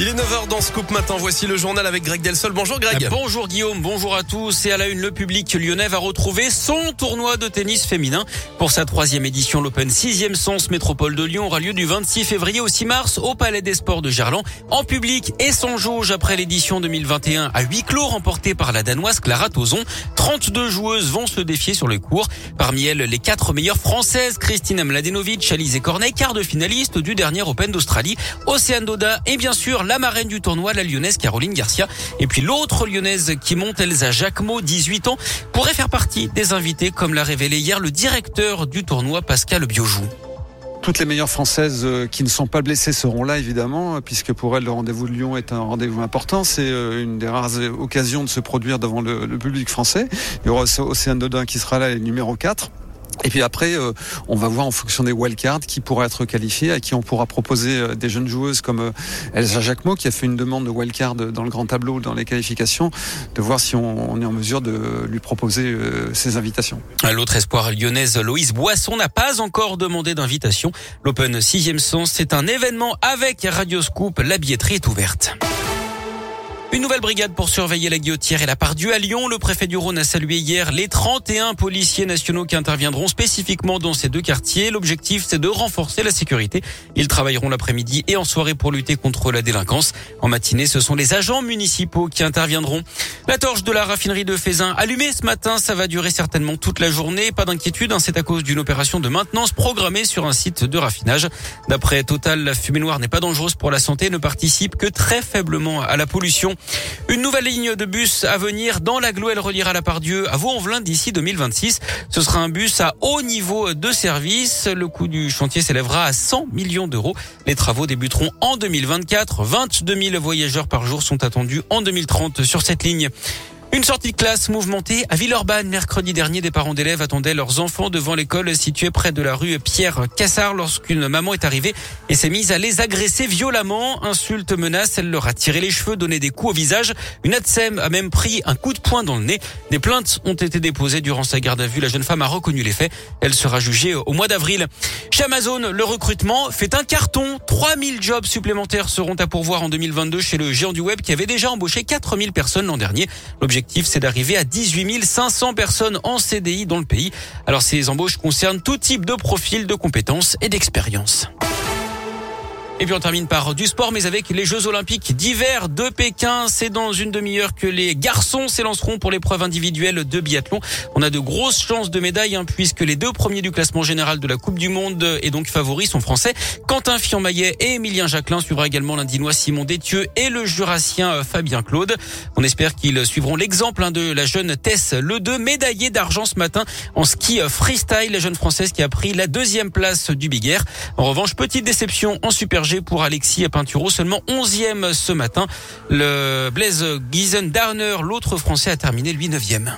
Il est 9h dans Scoop Matin. Voici le journal avec Greg Delsol. Bonjour Greg. Bonjour Guillaume, bonjour à tous. Et à la une, le public lyonnais va retrouver son tournoi de tennis féminin. Pour sa troisième édition, l'Open 6e Sens Métropole de Lyon aura lieu du 26 février au 6 mars au Palais des Sports de Gerland. En public et sans jauge après l'édition 2021 à huis clos remportée par la Danoise Clara Tozon. 32 joueuses vont se défier sur le cours. Parmi elles, les quatre meilleures françaises, Christina Mladenovic, Alizé Cornet, quart de finaliste du dernier Open d'Australie, Océane Doda et bien sûr la marraine du tournoi, la lyonnaise Caroline Garcia. Et puis l'autre lyonnaise qui monte, Elsa Jacquemot, 18 ans, pourrait faire partie des invités, comme l'a révélé hier le directeur du tournoi, Pascal Biojou. Toutes les meilleures Françaises euh, qui ne sont pas blessées seront là, évidemment, puisque pour elles, le rendez-vous de Lyon est un rendez-vous important. C'est euh, une des rares occasions de se produire devant le, public français. Il y aura Océane Dodin qui sera là, numéro 4. Et puis après, euh, on va voir en fonction des wildcards qui pourra être qualifiés, à qui on pourra proposer euh, des jeunes joueuses comme euh, Elsa Jacquemot, qui a fait une demande de wildcard dans le grand tableau, dans les qualifications, de voir si on, est en mesure de lui proposer ces invitations. L'autre espoir lyonnaise, Loïse Boisson, n'a pas encore demandé d'invitation. L'Open 6e sens, c'est un événement avec Radio Scoop. La billetterie est ouverte. Une nouvelle brigade pour surveiller la guillotière et la part du à Lyon. Le préfet du Rhône a salué hier les 31 policiers nationaux qui interviendront spécifiquement dans ces deux quartiers. L'objectif, c'est de renforcer la sécurité. Ils travailleront l'après-midi et en soirée pour lutter contre la délinquance. En matinée, ce sont les agents municipaux qui interviendront. La torche de la raffinerie de Fézin allumée ce matin, ça va durer certainement toute la journée. Pas d'inquiétude, hein, c'est à cause d'une opération de maintenance programmée sur un site de raffinage. D'après Total, la fumée noire n'est pas dangereuse pour la santé et ne participe que très faiblement à la pollution. Une nouvelle ligne de bus à venir dans l'agglo, elle reliera la Pardieu à Vaux-en-Velin d'ici 2026. Ce sera un bus à haut niveau de service. Le coût du chantier s'élèvera à 100 millions d'euros. Les travaux débuteront en 2024. 22 000 voyageurs par jour sont attendus en 2030 sur cette ligne. Une sortie de classe mouvementée à Villeurbanne. Mercredi dernier, des parents d'élèves attendaient leurs enfants devant l'école située près de la rue Pierre Cassard lorsqu'une maman est arrivée et s'est mise à les agresser violemment. Insulte, menace, elle leur a tiré les cheveux, donné des coups au visage. Une ADSEM a même pris un coup de poing dans le nez. Des plaintes ont été déposées durant sa garde à vue. La jeune femme a reconnu les faits. Elle sera jugée au mois d'avril. Amazon, le recrutement fait un carton. 3000 jobs supplémentaires seront à pourvoir en 2022 chez le géant du web qui avait déjà embauché 4000 personnes l'an dernier. L'objectif, c'est d'arriver à 18 500 personnes en CDI dans le pays. Alors ces embauches concernent tout type de profil, de compétences et d'expérience. Et puis on termine par du sport, mais avec les Jeux Olympiques d'hiver de Pékin. C'est dans une demi-heure que les garçons s'élanceront pour l'épreuve individuelle de biathlon. On a de grosses chances de médailles, hein, puisque les deux premiers du classement général de la Coupe du Monde et donc favoris sont français. Quentin Fion-Maillet et Emilien Jacquelin suivra également l'Indinois Simon Détieux et le Jurassien euh, Fabien Claude. On espère qu'ils suivront l'exemple hein, de la jeune Tess Le 2, médaillée d'argent ce matin en ski euh, freestyle, la jeune française qui a pris la deuxième place du Big Air. En revanche, petite déception en Super pour Alexis Pinturo, seulement 11e ce matin. Le Blaise Giesen Darner, l'autre français, a terminé lui 9e.